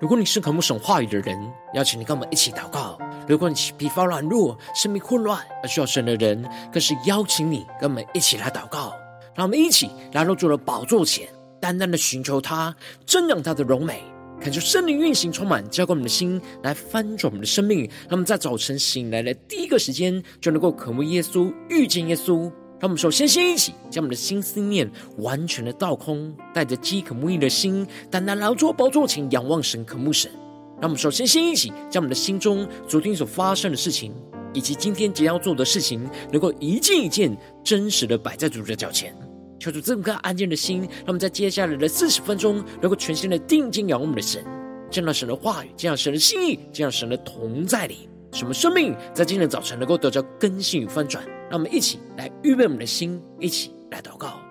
如果你是渴慕神话语的人，邀请你跟我们一起祷告；如果你疲乏软弱、生命混乱而需要神的人，更是邀请你跟我们一起来祷告。让我们一起来到主的宝座前，单单的寻求他，瞻仰他的荣美，恳求圣灵运行充满，浇灌我们的心，来翻转我们的生命。让我们在早晨醒来的第一个时间，就能够渴慕耶稣、遇见耶稣。让我们首先先一起将我们的心思念完全的倒空，带着饥渴慕义的心，单单劳作宝座前仰望神、渴慕神。让我们首先先一起将我们的心中昨天所发生的事情，以及今天即将要做的事情，能够一件一件真实的摆在主的脚前，求主这么颗安静的心，让我们在接下来的四十分钟，能够全心的定睛仰望我们的神，见到神的话语，见到神的心意，见到神的同在里，什么生命在今天早晨能够得到更新与翻转。让我们一起来预备我们的心，一起来祷告。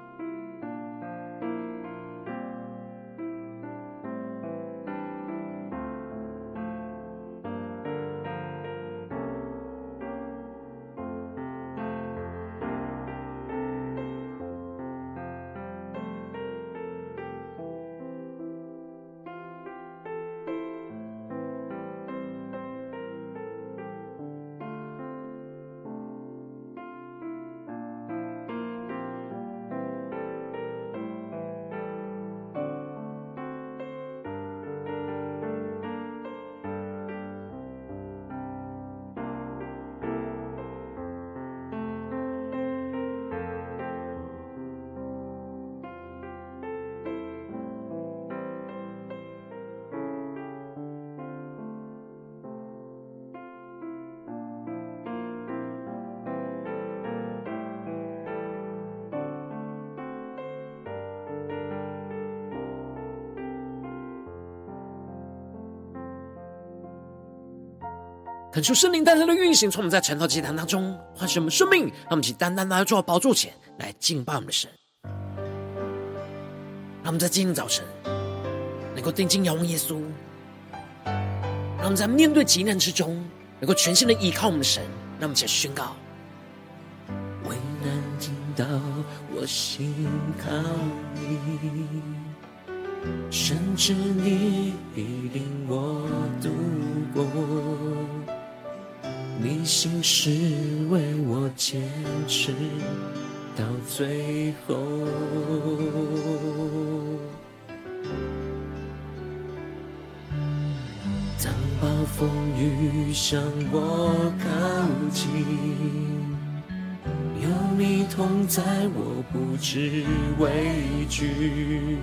恳求圣灵带来的运行，从我们在晨祷祭坛当中唤醒我们生命，让我们起单单来到宝座前来敬拜我们的神。让我们在今天早晨能够定睛仰望耶稣，让我们在面对急难之中能够全心的依靠我们的神。让我们起来宣告：危难进到我心靠你，甚至你必领我度过。你心是为我坚持到最后。当暴风雨向我靠近，有你同在，我不知畏惧。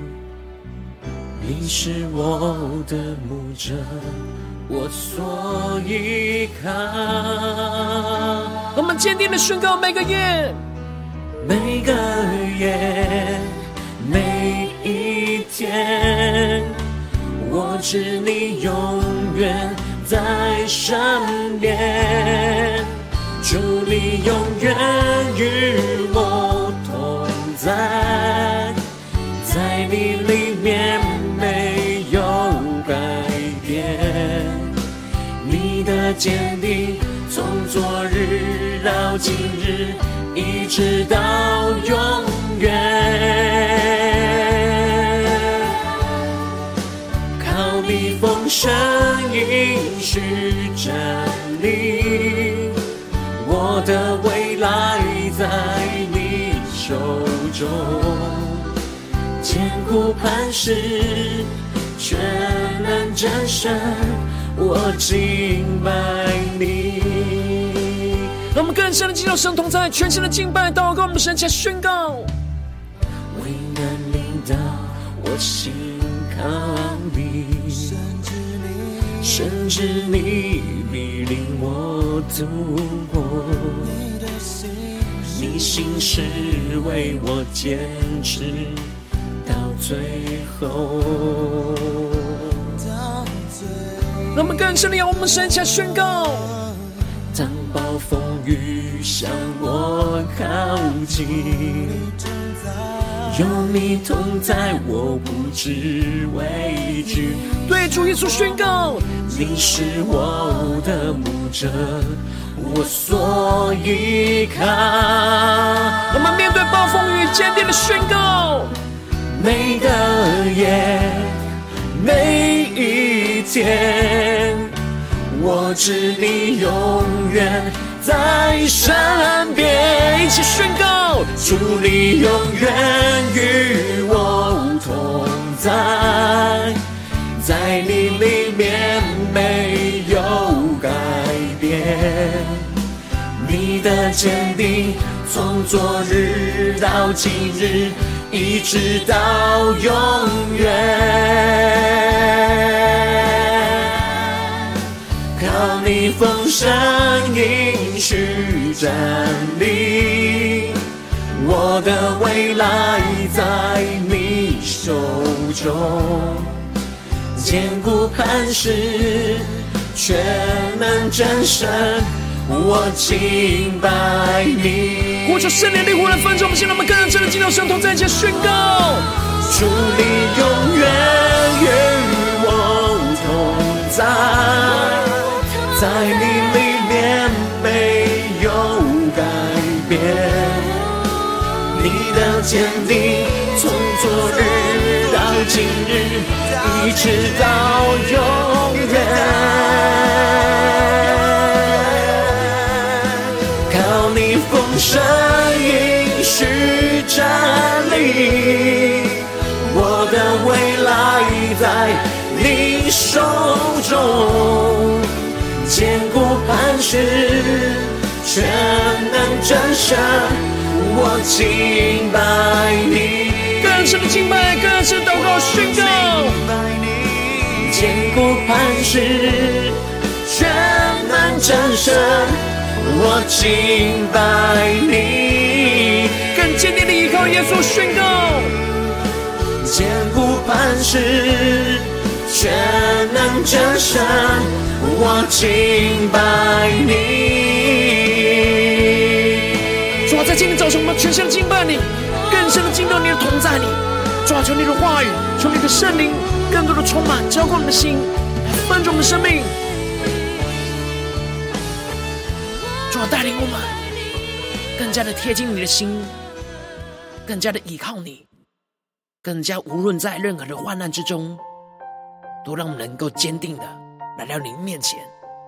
你是我的牧者。我所依靠，我们坚定的宣告：每个夜，每个夜，每一天，我知你永远在身边，祝你永远与我同在，在你坚定，从昨日到今日，一直到永远。靠你丰盛应许站立，我的未来在你手中，艰苦磐石全能战胜。我敬拜你，让我们更深的进入神同在，全新的敬拜，祷告我们的神，且宣告：为难临到我心靠你，甚至你必领我度过。你心是为我坚持到最后。让我们更深的仰望我们神，起来宣告：当暴风雨向我靠近，有你同在，我不知畏惧。对主耶稣宣告：你是我的牧者，我所依靠。我们面对暴风雨，坚定的宣告：每个夜，每一天，我知你永远在身边。一起宣告：主你永远与我同在，在你里面没有改变，你的坚定从昨日到今日。一直到永远，靠你丰盛应许站立，我的未来在你手中，坚固磐石，全能战胜。我敬拜你，呼求圣灵烈火来焚烧我们，现在我们更深的进入神同在一起宣告：主你永远与我同在，在你里面没有改变，你的坚定从昨日到今日，一直到永远。靠你风声应许站立，我的未来在你手中，坚固磐石，全能战胜，我敬拜你。更深的敬拜，更深祷告宣告，坚固磐石，全能战胜。我敬拜你，更坚定的依靠耶稣宣告，坚固磐石，全能战胜。我敬拜你。主啊，在今天早晨，我们全心敬拜你，更深的进到你的同在里。主啊，求你的话语，求你的圣灵，更多的充满，浇灌我们的心，翻转我们的生命。主啊带领我们更加的贴近你的心，更加的依靠你，更加无论在任何的患难之中，都让我们能够坚定的来到你面前，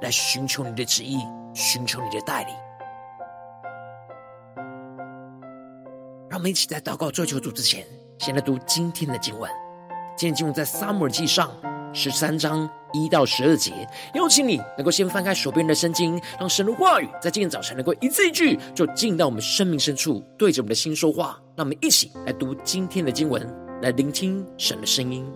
来寻求你的旨意，寻求你的带领。让我们一起在祷告追求主之前，先来读今天的经文。今天经文在撒母耳记上十三章。一到十二节，邀请你能够先翻开手边的圣经，让神的话语在今天早晨能够一字一句，就进到我们生命深处，对着我们的心说话。让我们一起来读今天的经文，来聆听神的声音。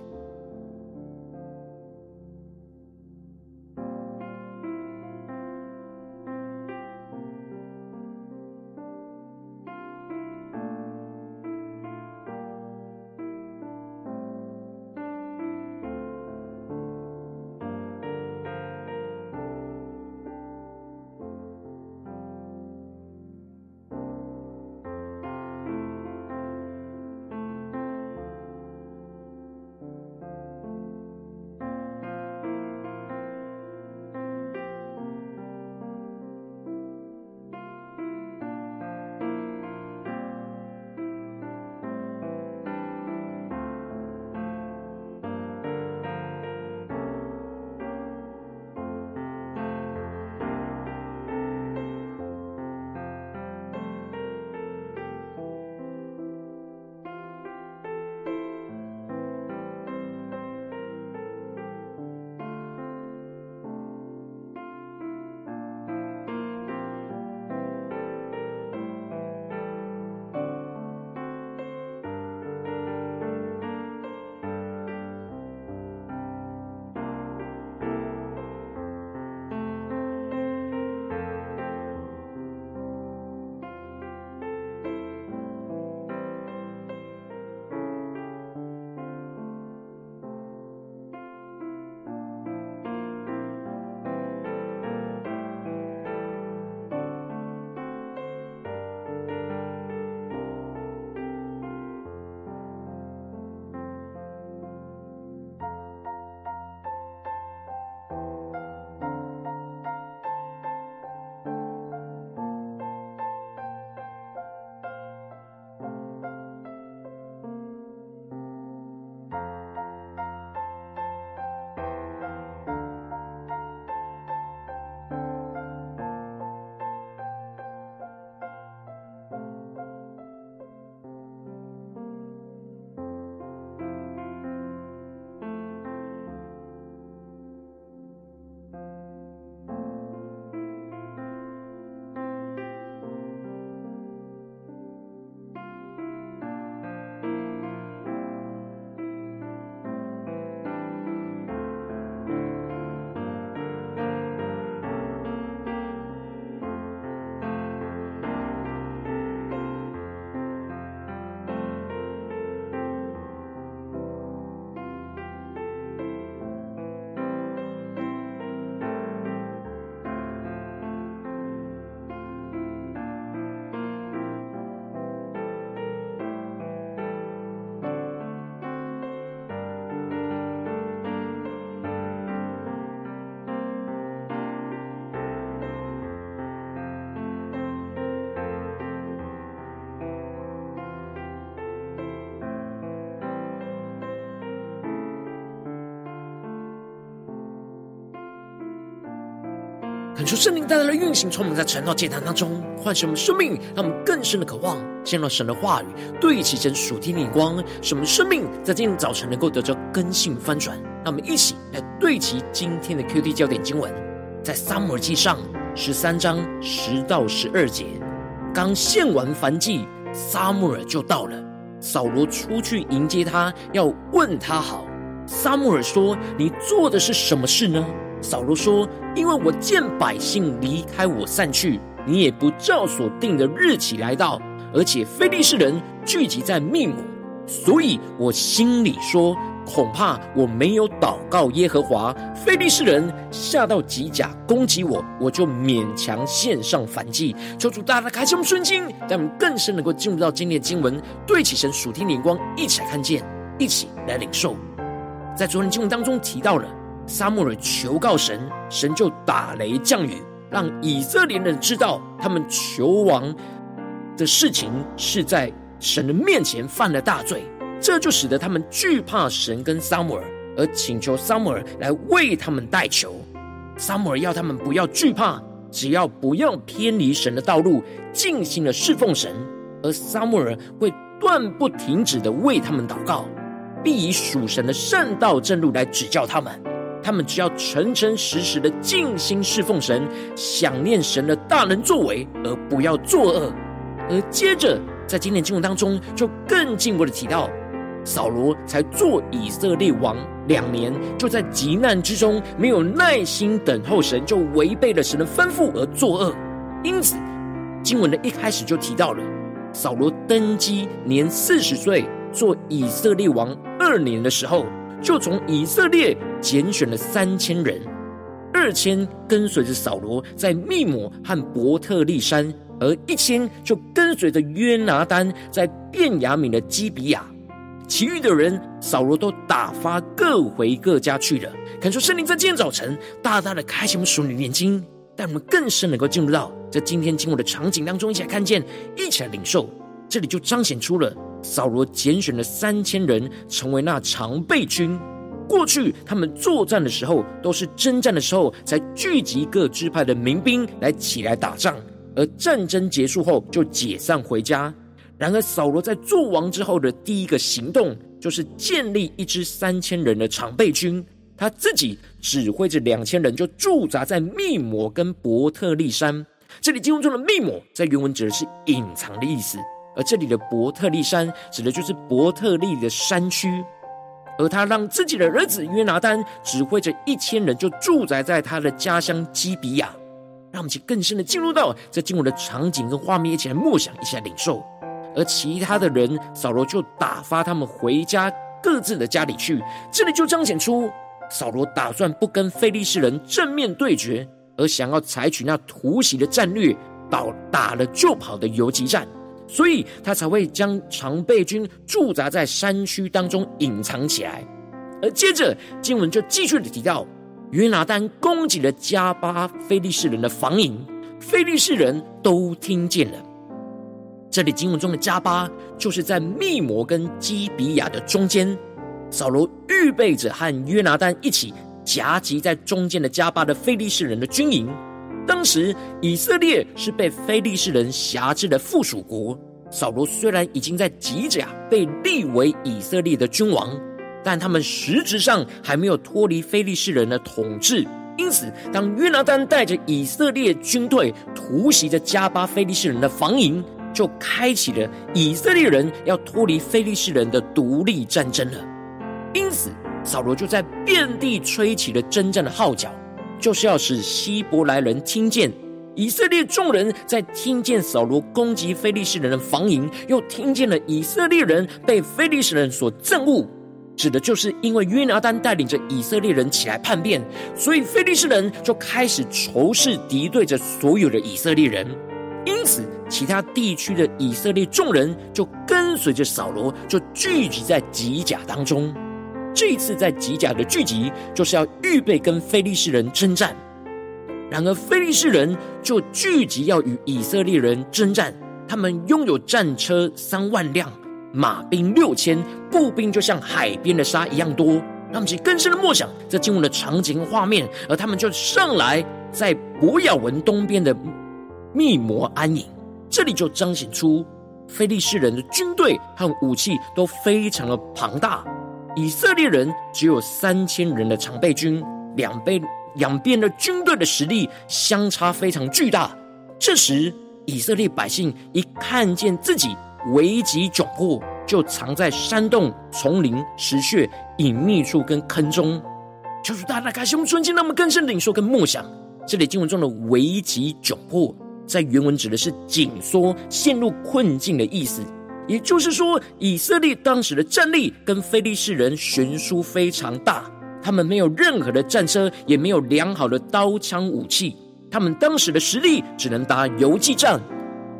恳求圣灵带来的运行，充满在晨祷祭坛当中，唤醒我们生命，让我们更深的渴望见到神的话语，对齐神属天的光，使我们生命在今天早晨能够得着更新翻转。让我们一起来对齐今天的 QT 焦点经文，在撒母耳记上十三章十到十二节，刚献完燔祭，撒母耳就到了。扫罗出去迎接他，要问他好。撒母耳说：“你做的是什么事呢？”扫罗说：“因为我见百姓离开我散去，你也不照所定的日期来到，而且非利士人聚集在密抹，所以我心里说，恐怕我没有祷告耶和华，非利士人下到吉甲攻击我，我就勉强献上反击。求主大大开启我们顺经，让我们更深能够进入到今天的经文，对起神属天的光，一起来看见，一起来领受。在昨天经文当中提到了。撒母耳求告神，神就打雷降雨，让以色列人知道他们求王的事情是在神的面前犯了大罪，这就使得他们惧怕神跟撒母耳，而请求撒母耳来为他们代求。撒母耳要他们不要惧怕，只要不要偏离神的道路，尽心的侍奉神，而撒母耳会断不停止的为他们祷告，必以属神的圣道正路来指教他们。他们只要诚诚实实的尽心侍奉神，想念神的大能作为，而不要作恶。而接着在今天经文当中，就更进一步的提到，扫罗才做以色列王两年，就在急难之中没有耐心等候神，就违背了神的吩咐而作恶。因此，经文的一开始就提到了，扫罗登基年四十岁，做以色列王二年的时候。就从以色列拣选了三千人，二千跟随着扫罗在密抹和伯特利山，而一千就跟随着约拿单在便雅悯的基比亚。其余的人，扫罗都打发各回各家去了。恳求圣灵在今天早晨大大的开启我们属灵的眼睛，带我们更深能够进入到这今天经文的场景当中，一起来看见，一起来领受。这里就彰显出了。扫罗拣选了三千人，成为那常备军。过去他们作战的时候，都是征战的时候才聚集各支派的民兵来起来打仗，而战争结束后就解散回家。然而扫罗在做王之后的第一个行动，就是建立一支三千人的常备军，他自己指挥着两千人，就驻扎在密抹跟伯特利山。这里经文中的密抹，在原文指的是隐藏的意思。而这里的伯特利山指的就是伯特利的山区，而他让自己的儿子约拿单指挥着一千人，就驻宅在他的家乡基比亚。让我们去更深的进入到这经文的场景跟画面，一起来默想，一起来领受。而其他的人，扫罗就打发他们回家各自的家里去。这里就彰显出扫罗打算不跟非利士人正面对决，而想要采取那突袭的战略，打打了就跑的游击战。所以他才会将常备军驻扎在山区当中隐藏起来，而接着经文就继续的提到，约拿单攻击了加巴非利士人的防营，非利士人都听见了。这里经文中的加巴就是在密摩跟基比亚的中间，扫罗预备着和约拿单一起夹击在中间的加巴的非利士人的军营。当时以色列是被非利士人辖制的附属国。扫罗虽然已经在吉甲被立为以色列的君王，但他们实质上还没有脱离非利士人的统治。因此，当约拿单带着以色列军队突袭着加巴非利士人的防营，就开启了以色列人要脱离非利士人的独立战争了。因此，扫罗就在遍地吹起了征战的号角。就是要使希伯来人听见，以色列众人在听见扫罗攻击非利士人的防营，又听见了以色列人被非利士人所憎恶，指的就是因为约拿单带领着以色列人起来叛变，所以非利士人就开始仇视敌对着所有的以色列人，因此其他地区的以色列众人就跟随着扫罗，就聚集在吉甲当中。这一次在吉甲的聚集，就是要预备跟非利士人征战。然而非利士人就聚集要与以色列人征战，他们拥有战车三万辆，马兵六千，步兵就像海边的沙一样多。让我们去更深的默想这经文的场景和画面，而他们就上来在伯雅文东边的密摩安营。这里就彰显出非利士人的军队和武器都非常的庞大。以色列人只有三千人的常备军，两边两边的军队的实力相差非常巨大。这时，以色列百姓一看见自己危急窘迫，就藏在山洞、丛林、石穴、隐秘处跟坑中。求主大大开启我们瞬间，让我们更深领受跟默想。这里经文中的危急窘迫，在原文指的是紧缩、陷入困境的意思。也就是说，以色列当时的战力跟非利士人悬殊非常大，他们没有任何的战车，也没有良好的刀枪武器，他们当时的实力只能打游击战。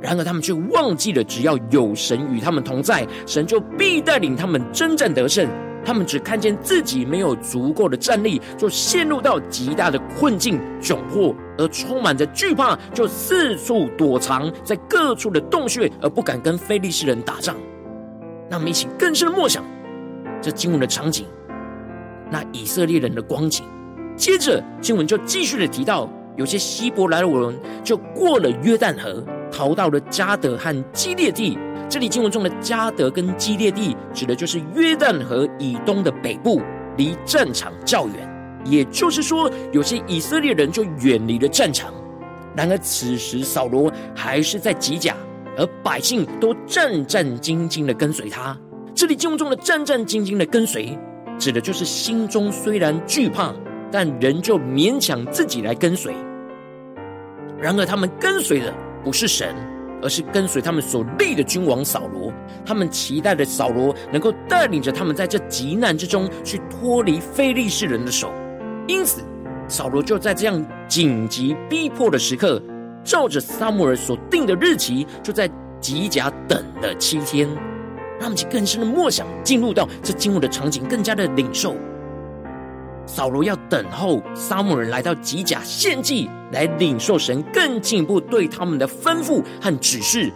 然而，他们却忘记了，只要有神与他们同在，神就必带领他们征战得胜。他们只看见自己没有足够的战力，就陷入到极大的困境窘迫，而充满着惧怕，就四处躲藏在各处的洞穴，而不敢跟非利士人打仗。那我们一起更深的默想这经文的场景，那以色列人的光景。接着经文就继续的提到，有些希伯来人就过了约旦河，逃到了迦得和基列地。这里经文中的加德跟基列地，指的就是约旦河以东的北部，离战场较远。也就是说，有些以色列人就远离了战场。然而此时扫罗还是在吉甲，而百姓都战战兢兢的跟随他。这里经文中的战战兢兢的跟随，指的就是心中虽然惧怕，但仍旧勉强自己来跟随。然而他们跟随的不是神。而是跟随他们所立的君王扫罗，他们期待着扫罗能够带领着他们在这急难之中去脱离非利士人的手。因此，扫罗就在这样紧急逼迫的时刻，照着撒母耳所定的日期，就在吉甲等了七天。让我们更深的默想，进入到这经文的场景，更加的领受。扫罗要等候撒母人来到吉甲献祭，来领受神更进一步对他们的吩咐和指示。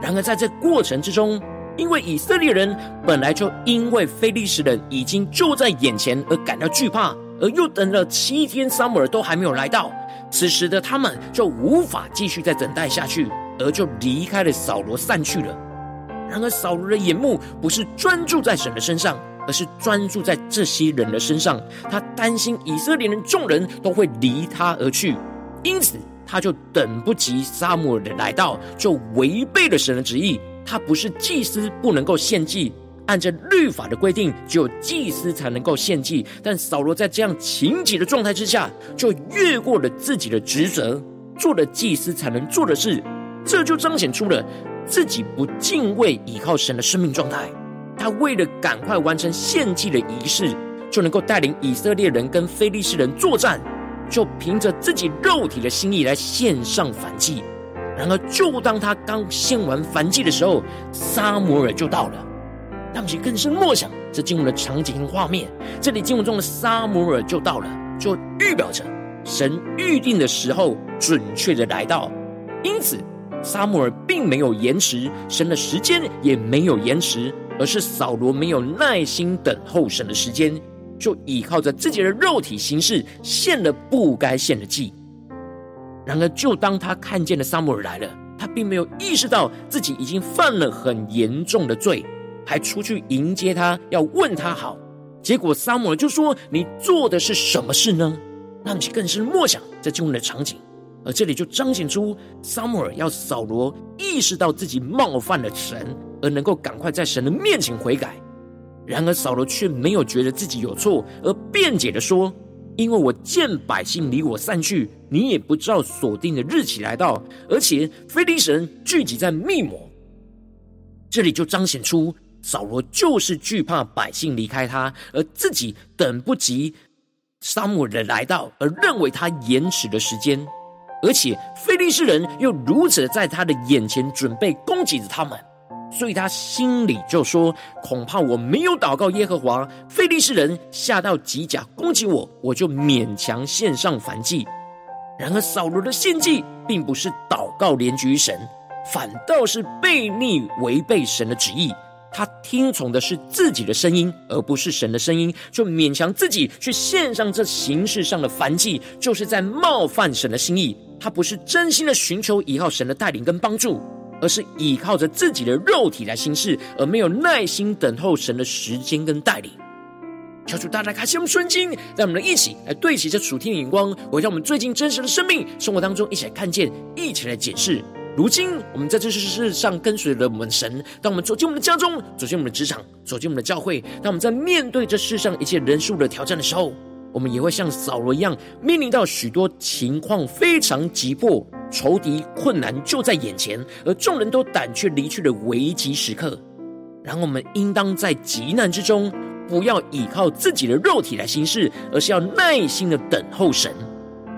然而在这过程之中，因为以色列人本来就因为非利士人已经就在眼前而感到惧怕，而又等了七天撒母耳都还没有来到，此时的他们就无法继续再等待下去，而就离开了扫罗散去了。然而扫罗的眼目不是专注在神的身上。而是专注在这些人的身上，他担心以色列人众人都会离他而去，因此他就等不及撒母耳的来到，就违背了神的旨意。他不是祭司，不能够献祭，按照律法的规定，只有祭司才能够献祭。但扫罗在这样情急的状态之下，就越过了自己的职责，做了祭司才能做的事，这就彰显出了自己不敬畏依靠神的生命状态。他为了赶快完成献祭的仪式，就能够带领以色列人跟非利士人作战，就凭着自己肉体的心意来献上燔祭。然而，就当他刚献完燔祭的时候，撒摩尔就到了。让我们更深默想这经文的场景和画面。这里经文中的撒摩尔就到了，就预表着神预定的时候准确的来到。因此，撒摩尔并没有延迟，神的时间也没有延迟。而是扫罗没有耐心等候神的时间，就倚靠着自己的肉体形式，献了不该献的祭。然而，就当他看见了撒母耳来了，他并没有意识到自己已经犯了很严重的罪，还出去迎接他，要问他好。结果撒母耳就说：“你做的是什么事呢？”让其更深默想这经文的场景。而这里就彰显出撒母耳要扫罗意识到自己冒犯了神。而能够赶快在神的面前悔改，然而扫罗却没有觉得自己有错，而辩解的说：“因为我见百姓离我散去，你也不知道所定的日期来到，而且非利士人聚集在密抹。”这里就彰显出扫罗就是惧怕百姓离开他，而自己等不及撒母耳的来到，而认为他延迟的时间，而且非利士人又如此在他的眼前准备攻击着他们。所以他心里就说：“恐怕我没有祷告耶和华，非利士人下到吉甲攻击我，我就勉强献上燔祭。”然而扫罗的献祭并不是祷告连举神，反倒是悖逆违背神的旨意，他听从的是自己的声音，而不是神的声音，就勉强自己去献上这形式上的燔祭，就是在冒犯神的心意。他不是真心的寻求依靠神的带领跟帮助，而是依靠着自己的肉体来行事，而没有耐心等候神的时间跟带领。求主大家开启我们顺经，让我们一起来对齐这属天的眼光，回到我们最近真实的生命生活当中，一起来看见，一起来解释。如今，我们在这世世上跟随了我们神，当我们走进我们的家中，走进我们的职场，走进我们的教会，当我们在面对这世上一切人数的挑战的时候，我们也会像扫罗一样，面临到许多情况非常急迫，仇敌困难就在眼前，而众人都胆怯离去的危急时刻。然后，我们应当在急难之中，不要依靠自己的肉体来行事，而是要耐心的等候神。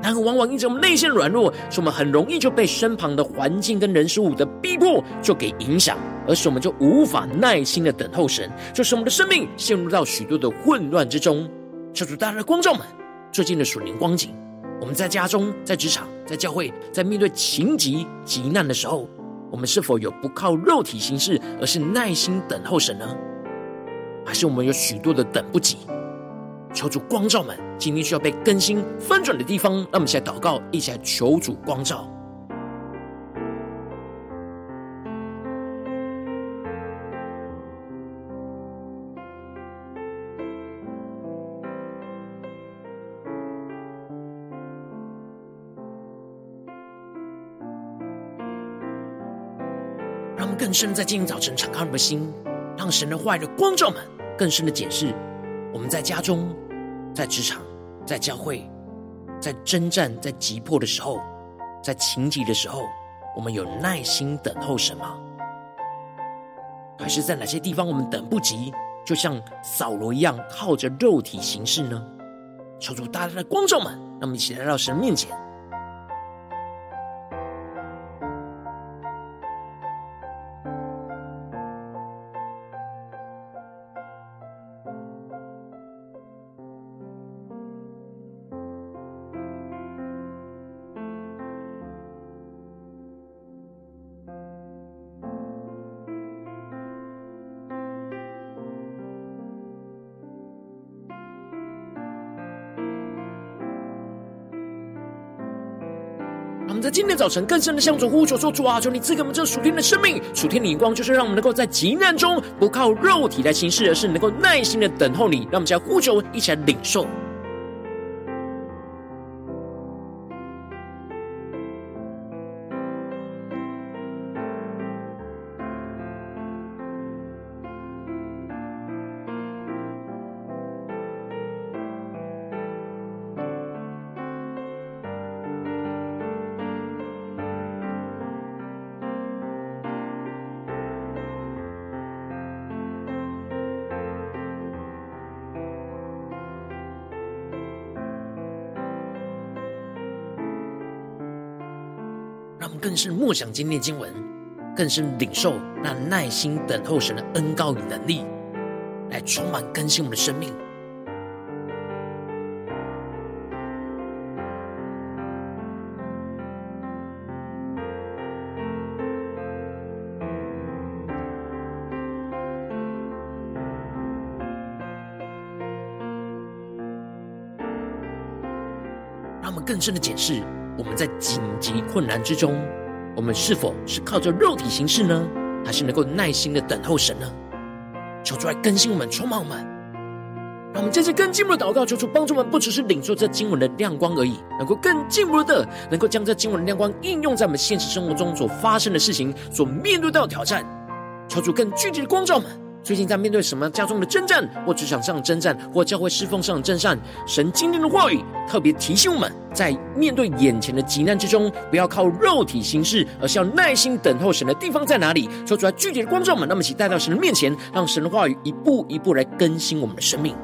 然而，往往因着我们内心软弱，使我们很容易就被身旁的环境跟人事物的逼迫就给影响，而使我们就无法耐心的等候神，就使我们的生命陷入到许多的混乱之中。求主大大的光照们，最近的属灵光景，我们在家中、在职场、在教会，在面对情急急难的时候，我们是否有不靠肉体行事，而是耐心等候神呢？还是我们有许多的等不及？求主光照们，今天需要被更新翻转的地方，让我们一起来祷告，一起来求主光照。更深在今天早晨敞开我们的心，让神的话语的光照们更深的检视。我们在家中，在职场，在教会，在征战，在急迫的时候，在情急的时候，我们有耐心等候神吗？还是在哪些地方我们等不及，就像扫罗一样靠着肉体行事呢？求主大大的光照们，让我们一起来到神面前。我们在今天早晨，更深的向主呼求说：“主啊，求你赐给我们这属天的生命，属天的眼光，就是让我们能够在极难中不靠肉体来行事，而是能够耐心的等候你。让我们一起来呼求，一起来领受。默想今天的经文，更是领受那耐心等候神的恩膏与能力，来充满更新我们的生命。让我们更深的检视。我们在紧急困难之中，我们是否是靠着肉体行事呢？还是能够耐心的等候神呢？求主来更新我们，充满我们，让我们这次更进步的祷告，求主帮助我们，不只是领受这经文的亮光而已，能够更进步的，能够将这经文的亮光应用在我们现实生活中所发生的事情，所面对到的挑战。求主更具体的光照我们。最近在面对什么家中的征战，或职场上的征战，或教会侍奉上的征战，神今天的话语特别提醒我们，在面对眼前的急难之中，不要靠肉体行事，而是要耐心等候神的地方在哪里？说出来具体的观众们，那么请带到神的面前，让神的话语一步一步来更新我们的生命。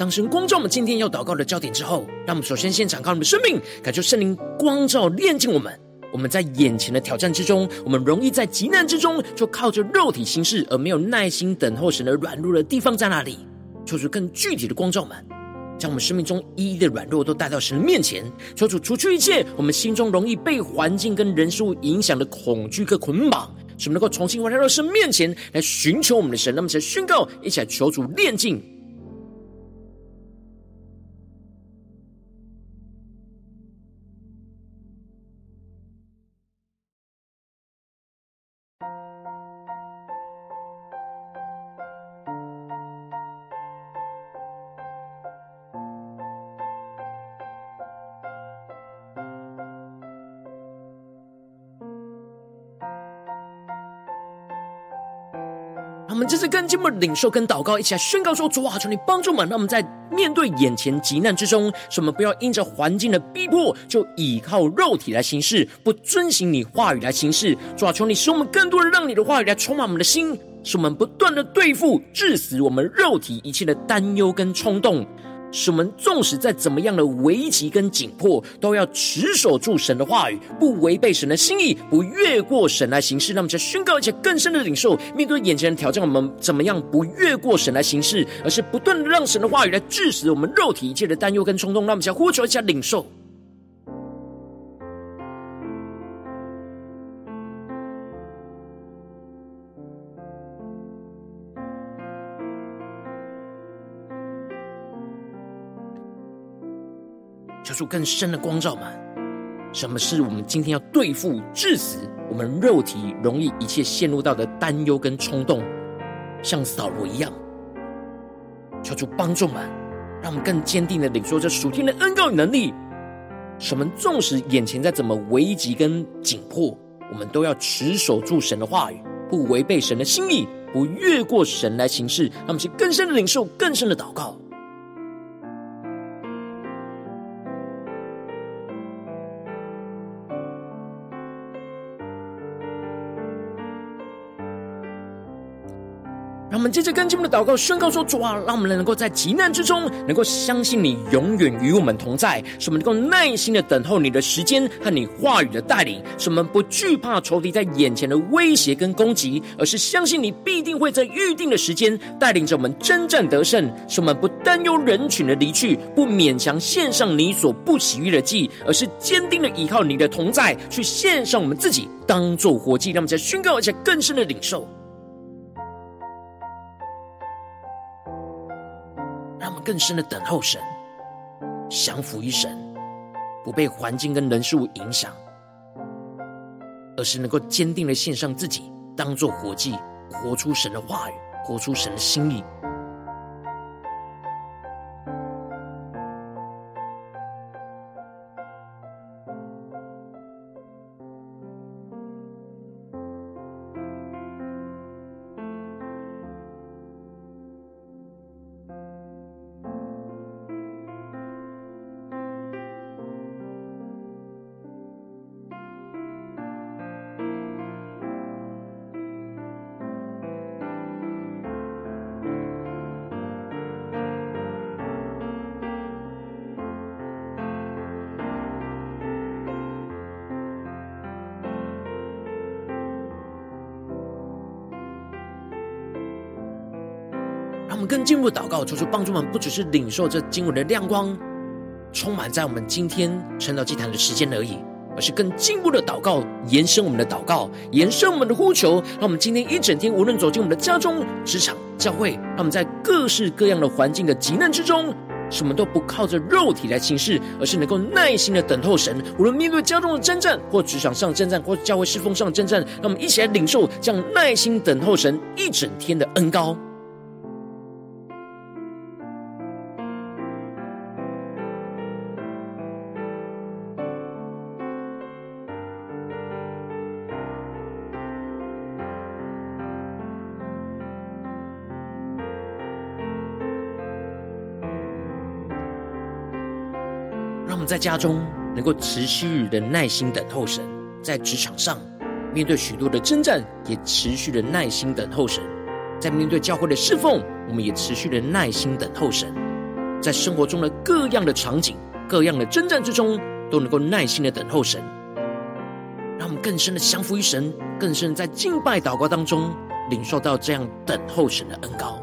当神光照我们今天要祷告的焦点之后，让我们首先先敞开我们的生命，感受圣灵光照炼净我们。我们在眼前的挑战之中，我们容易在急难之中就靠着肉体行事，而没有耐心等候神的软弱的地方在哪里？求主更具体的光照们，将我们生命中一一的软弱都带到神的面前，求主除去一切我们心中容易被环境跟人事物影响的恐惧跟捆绑，使我们能够重新回到神面前来寻求我们的神。那么，才宣告，一起来求主炼净。跟这次跟进步领受跟祷告，一起来宣告说：主啊，求你帮助我们，让我们在面对眼前急难之中，使我们不要因着环境的逼迫，就倚靠肉体来行事，不遵行你话语来行事。主啊，求你使我们更多的让你的话语来充满我们的心，使我们不断的对付致死我们肉体一切的担忧跟冲动。使我们纵使在怎么样的危急跟紧迫，都要持守住神的话语，不违背神的心意，不越过神来行事。那么，就宣告一些更深的领受。面对眼前的挑战，我们怎么样不越过神来行事，而是不断的让神的话语来治死我们肉体一切的担忧跟冲动。那么，就呼求一下领受。更深的光照们，什么是我们今天要对付、致死我们肉体容易一切陷入到的担忧跟冲动，像扫罗一样，求主帮助们，让我们更坚定的领受这属天的恩膏与能力。什么纵使眼前再怎么危急跟紧迫，我们都要持守住神的话语，不违背神的心意，不越过神来行事。让我们去更深的领受，更深的祷告。接着跟进我们的祷告，宣告说：主啊，让我们能够在急难之中，能够相信你永远与我们同在，使我们能够耐心的等候你的时间和你话语的带领，使我们不惧怕仇敌在眼前的威胁跟攻击，而是相信你必定会在预定的时间带领着我们征战得胜，使我们不担忧人群的离去，不勉强献上你所不喜悦的祭，而是坚定的依靠你的同在，去献上我们自己当做活祭，让我们再宣告一下更深的领受。更深的等候神，降服于神，不被环境跟人事物影响，而是能够坚定的献上自己，当做活祭，活出神的话语，活出神的心意。祷告，求主帮助我们，不只是领受这经文的亮光，充满在我们今天晨祷祭坛的时间而已，而是更进一步的祷告，延伸我们的祷告，延伸我们的呼求，让我们今天一整天，无论走进我们的家中、职场、教会，让我们在各式各样的环境的急难之中，什么都不靠着肉体来行事，而是能够耐心的等候神。无论面对家中的征战，或职场上的征战，或教会侍奉上的征战，让我们一起来领受这样耐心等候神一整天的恩膏。在家中能够持续的耐心等候神，在职场上面对许多的征战，也持续的耐心等候神；在面对教会的侍奉，我们也持续的耐心等候神。在生活中的各样的场景、各样的征战之中，都能够耐心的等候神，让我们更深的降服于神，更深的在敬拜祷告当中，领受到这样等候神的恩膏。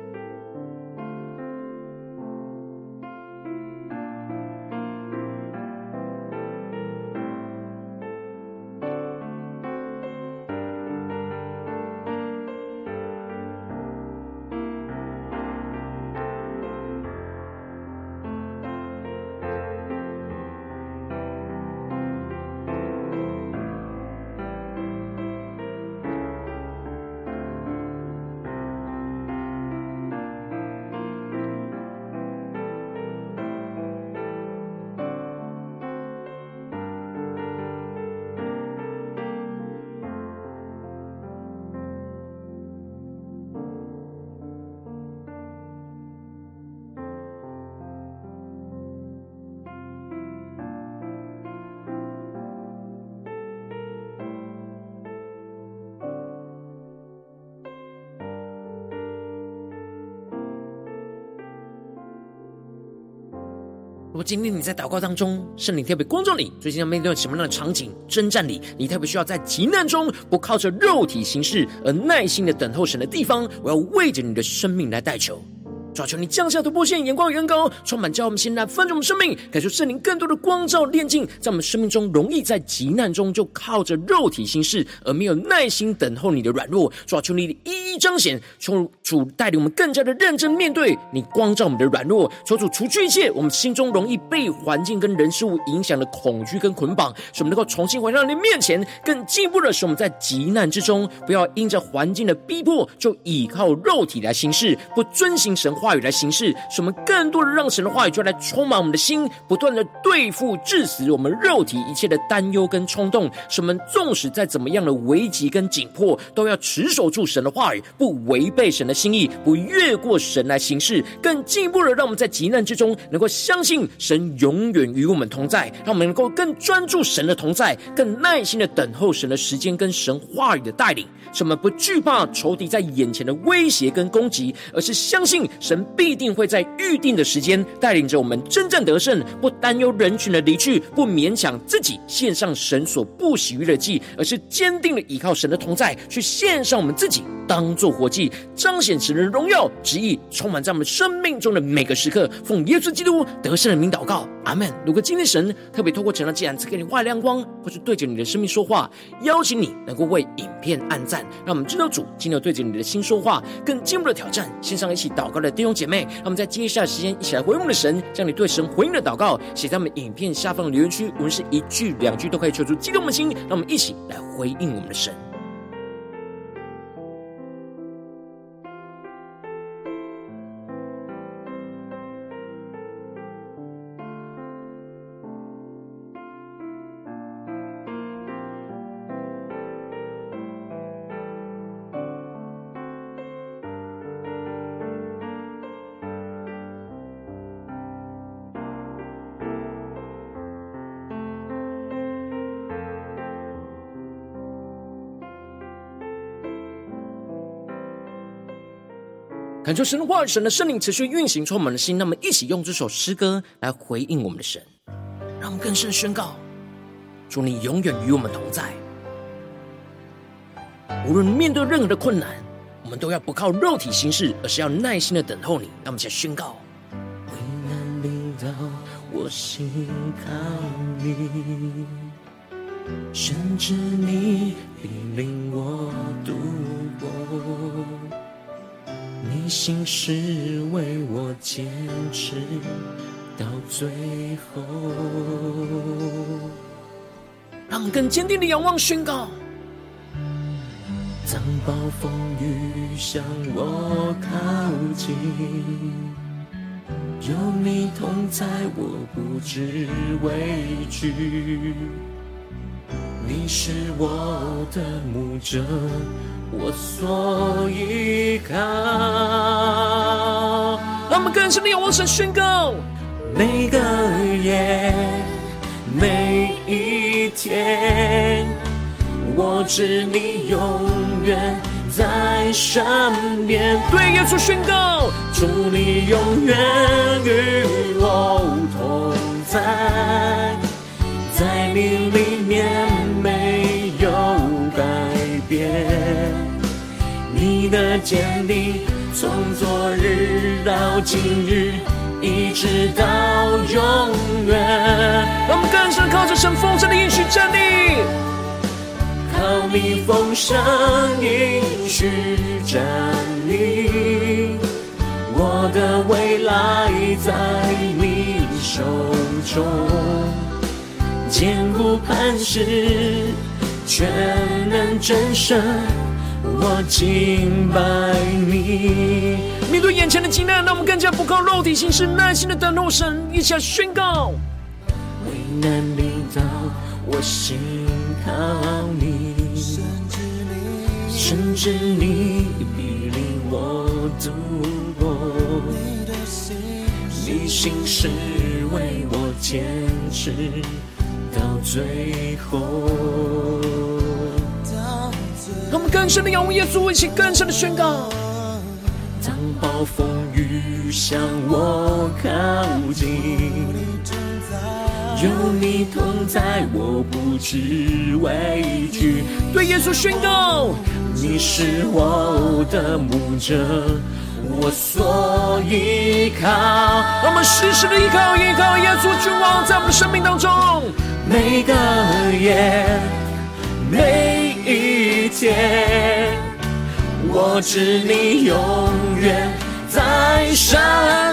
今天你在祷告当中，圣灵特别光照你，最近要面对什么样的场景、征战里，你特别需要在急难中不靠着肉体行事，而耐心的等候神的地方，我要为着你的生命来代求。主啊，求你降下突破线，眼光远高，充满叫我们现在分盛我们生命，感受圣灵更多的光照炼净，在我们生命中容易在急难中就靠着肉体行事，而没有耐心等候你的软弱。主啊，求你一一彰显，求主带领我们更加的认真面对你，光照我们的软弱。求主除去一切我们心中容易被环境跟人事物影响的恐惧跟捆绑，使我们能够重新回到你面前，更进一步的使我们在急难之中，不要因着环境的逼迫就倚靠肉体来行事，不遵行神。话语来行事，使我们更多的让神的话语就来充满我们的心，不断的对付致死我们肉体一切的担忧跟冲动。使我们纵使在怎么样的危急跟紧迫，都要持守住神的话语，不违背神的心意，不越过神来行事。更进一步的，让我们在极难之中能够相信神永远与我们同在，让我们能够更专注神的同在，更耐心的等候神的时间跟神话语的带领。使我们不惧怕仇敌在眼前的威胁跟攻击，而是相信神。必定会在预定的时间带领着我们真正得胜，不担忧人群的离去，不勉强自己献上神所不喜悦的祭，而是坚定的依靠神的同在，去献上我们自己。当做活祭，彰显神的荣耀旨意，充满在我们生命中的每个时刻。奉耶稣基督得胜的名祷告，阿门。如果今天神特别透过这样的祭赐给你画亮光，或是对着你的生命说话，邀请你能够为影片按赞，让我们知道主今天对着你的心说话，更进一步的挑战。线上一起祷告的弟兄姐妹，让我们在接下来时间一起来回应我们的神，将你对神回应的祷告写在我们影片下方的留言区，无论是一句两句都可以求出激动的心，让我们一起来回应我们的神。感受神的话，神的圣灵持续运行，充满了心。那么，一起用这首诗歌来回应我们的神，让我们更深宣告：主，你永远与我们同在。无论面对任何的困难，我们都要不靠肉体行事，而是要耐心的等候你。让我们一起宣告：危难临到，我心靠你，甚至你引领我独。心是为我坚持到最后，让更坚定的仰望宣告，当暴风雨向我靠近，有你同在，我不知畏惧。你是我的牧者，我所依靠。让我们更深的仰望神宣告：每个夜，每一天，我知你永远在身边。对耶稣宣告：祝你永远与我同在，在你里的坚定从昨日到今日，一直到永远。让我们更深靠着神丰盛的应许站立，靠你丰盛应许站立，我的未来在你手中，坚固磐石，全能真神，我敬拜你。面对眼前的急难，让我们更加不靠肉体形式，耐心的等候神，一起来宣告。危难临到，我心靠你，甚至你必领我度过。你心是为我坚持到最后。让我们更深的仰望耶稣，一起更深的宣告。当暴风雨向我靠近，有你同在，我不知畏惧。对耶稣宣告，你是我的牧者，我所依靠。让我们时时的依靠，依靠耶稣君王，在我们的生命当中，每个夜，每天。我知你永远在身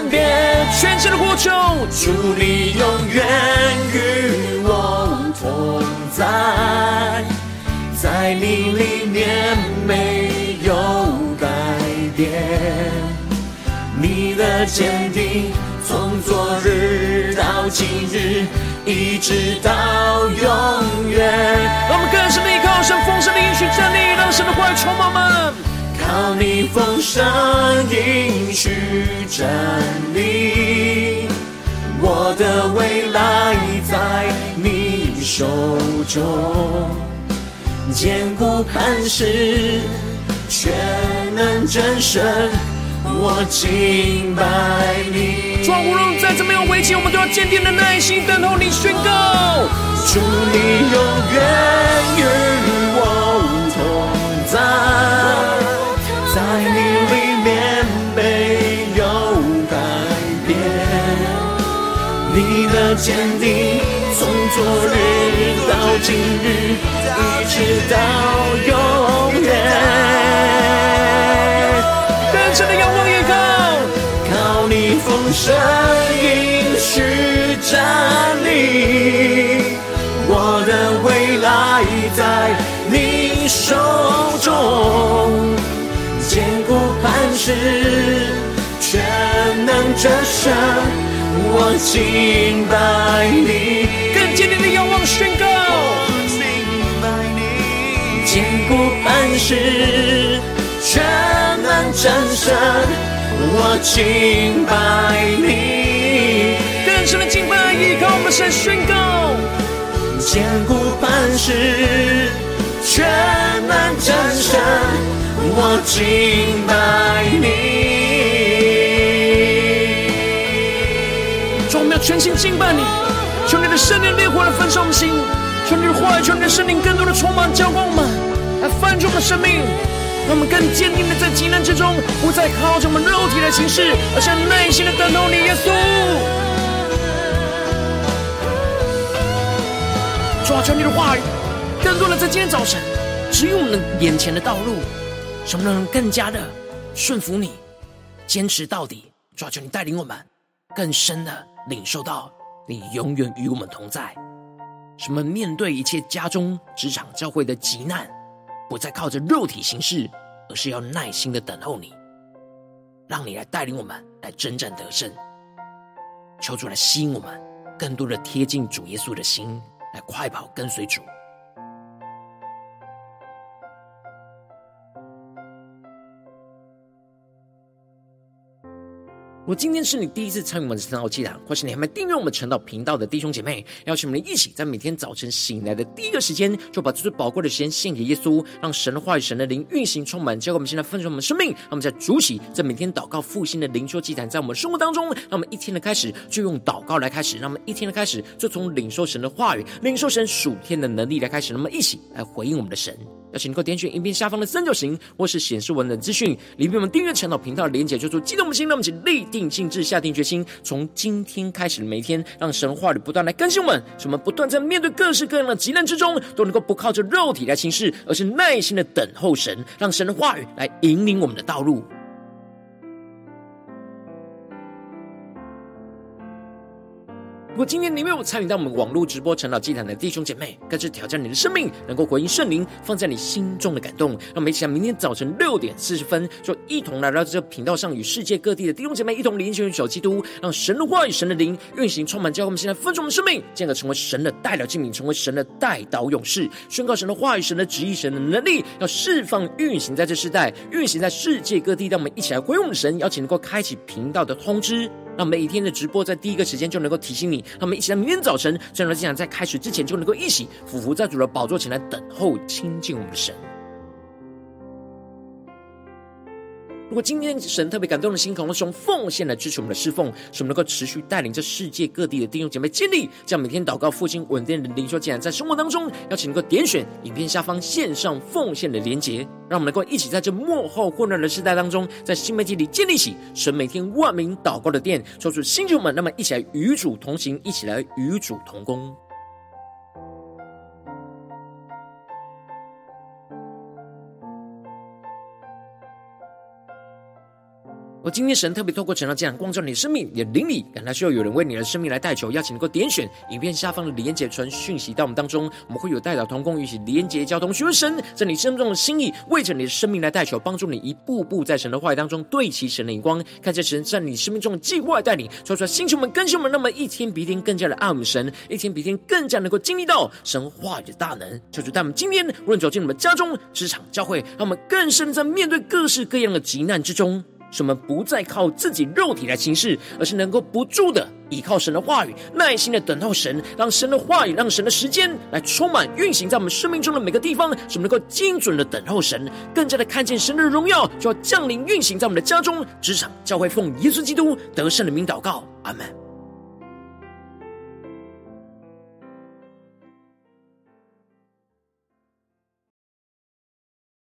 边，全心的呼求，祝你永远与我同在，在你里面没有改变，你的坚定从昨日到今日，一直到永远。让我们更深的依靠神丰盛的应许站立，让神的话语充满我们。靠你丰盛应许站立，我的未来在你手中，坚固磐石，全能真神，我敬拜你。主啊，无论再怎么样危急，我们都要坚定的耐心等候你宣告。祝你永远与我同在。在你里面没有改变，你的坚定从昨日到今日，一直到你丰盛应许站立，我的未来在你手中。坚固磐石，全能真神，我敬拜你。更坚定的仰望宣告，坚固磐石，全能战胜，我敬拜你。更深的敬拜，依靠我们神宣告，坚固磐石，全能真神。我敬拜你，主，我们要全心敬拜你，求你的圣灵烈火来焚烧我们心，求你的话语，求你的圣灵更多的充满浇灌我们，来翻转我们的生命，让我们更坚定的在极难之中，不再靠着我们肉体的形式，而是耐心的等候你，耶稣。抓住，你的话语，更多的在今天早晨只有我们眼前的道路。什么能更加的顺服你，坚持到底？抓住，你带领我们更深的领受到你永远与我们同在。什么面对一切家中、职场、教会的急难，不再靠着肉体行事，而是要耐心的等候你，让你来带领我们来征战得胜。求主来吸引我们，更多的贴近主耶稣的心，来快跑跟随主。如果今天是你第一次参与我们的晨祷祭坛，或是你还没订阅我们晨祷频道的弟兄姐妹，邀请我们一起在每天早晨醒来的第一个时间，就把这最宝贵的时间献给耶稣，让神的话语、神的灵运行充满，结果我们现在分享我们生命，让我们在主起，在每天祷告复兴的灵修祭坛，在我们生活当中，让我们一天的开始就用祷告来开始，让我们一天的开始就从领受神的话语、领受神属天的能力来开始，那么一起来回应我们的神。邀请你能够点选影片下方的三角形，或是显示文的资讯，里面我们订阅陈老频道的连结，就做激动的心，那么，请立定心志，下定决心，从今天开始的每一天，让神话语不断来更新我们，使我们不断在面对各式各样的急难之中，都能够不靠着肉体来行事，而是耐心的等候神，让神的话语来引领我们的道路。如果今天你没有参与到我们网络直播晨祷祭坛的弟兄姐妹，更是挑战你的生命，能够回应圣灵放在你心中的感动。让我们一起在明天早晨六点四十分，就一同来到这个频道上，与世界各地的弟兄姐妹一同连接、守基督，让神的话语、神的灵运行充满，教会我们现在分出我们生命，进而成为神的代表器皿，成为神的代祷勇士，宣告神的话语、神的旨意、神的能力，要释放运行在这世代，运行在世界各地。让我们一起来回应我们神，邀请能够开启频道的通知。让每一天的直播在第一个时间就能够提醒你，让我们一起在明天早晨，这样的经常在开始之前就能够一起俯伏在主的宝座前来等候亲近我们的神。如果今天神特别感动的心，可能是用奉献来支持我们的侍奉，使我们能够持续带领这世界各地的弟兄姐妹建立这样每天祷告复兴稳定的灵修，竟然在生活当中，邀请能够点选影片下方线上奉献的连结，让我们能够一起在这末后混乱的时代当中，在新媒体里建立起神每天万名祷告的殿，说出星球们，那么一起来与主同行，一起来与主同工。我今天神特别透过晨祷这样光照你的生命，你的灵里，感到需要有人为你的生命来代求，邀请能够点选影片下方的连结传讯息到我们当中，我们会有代表同工，一起连结交通，询问神在你生命中的心意，为着你的生命来代求，帮助你一步步在神的话语当中对齐神的眼光，看见神在你生命中的计划带领，说出来星球们、更新们，那么一天比一天更加的爱我们神，一天比一天更加能够经历到神话语的大能。求主带我们今天无论走进我们家中、职场、教会，让我们更深在面对各式各样的急难之中。使我们不再靠自己肉体来行事，而是能够不住的依靠神的话语，耐心的等候神，让神的话语，让神的时间来充满运行在我们生命中的每个地方，使我们能够精准的等候神，更加的看见神的荣耀就要降临运行在我们的家中、职场、教会，奉耶稣基督得胜的名祷告，阿门。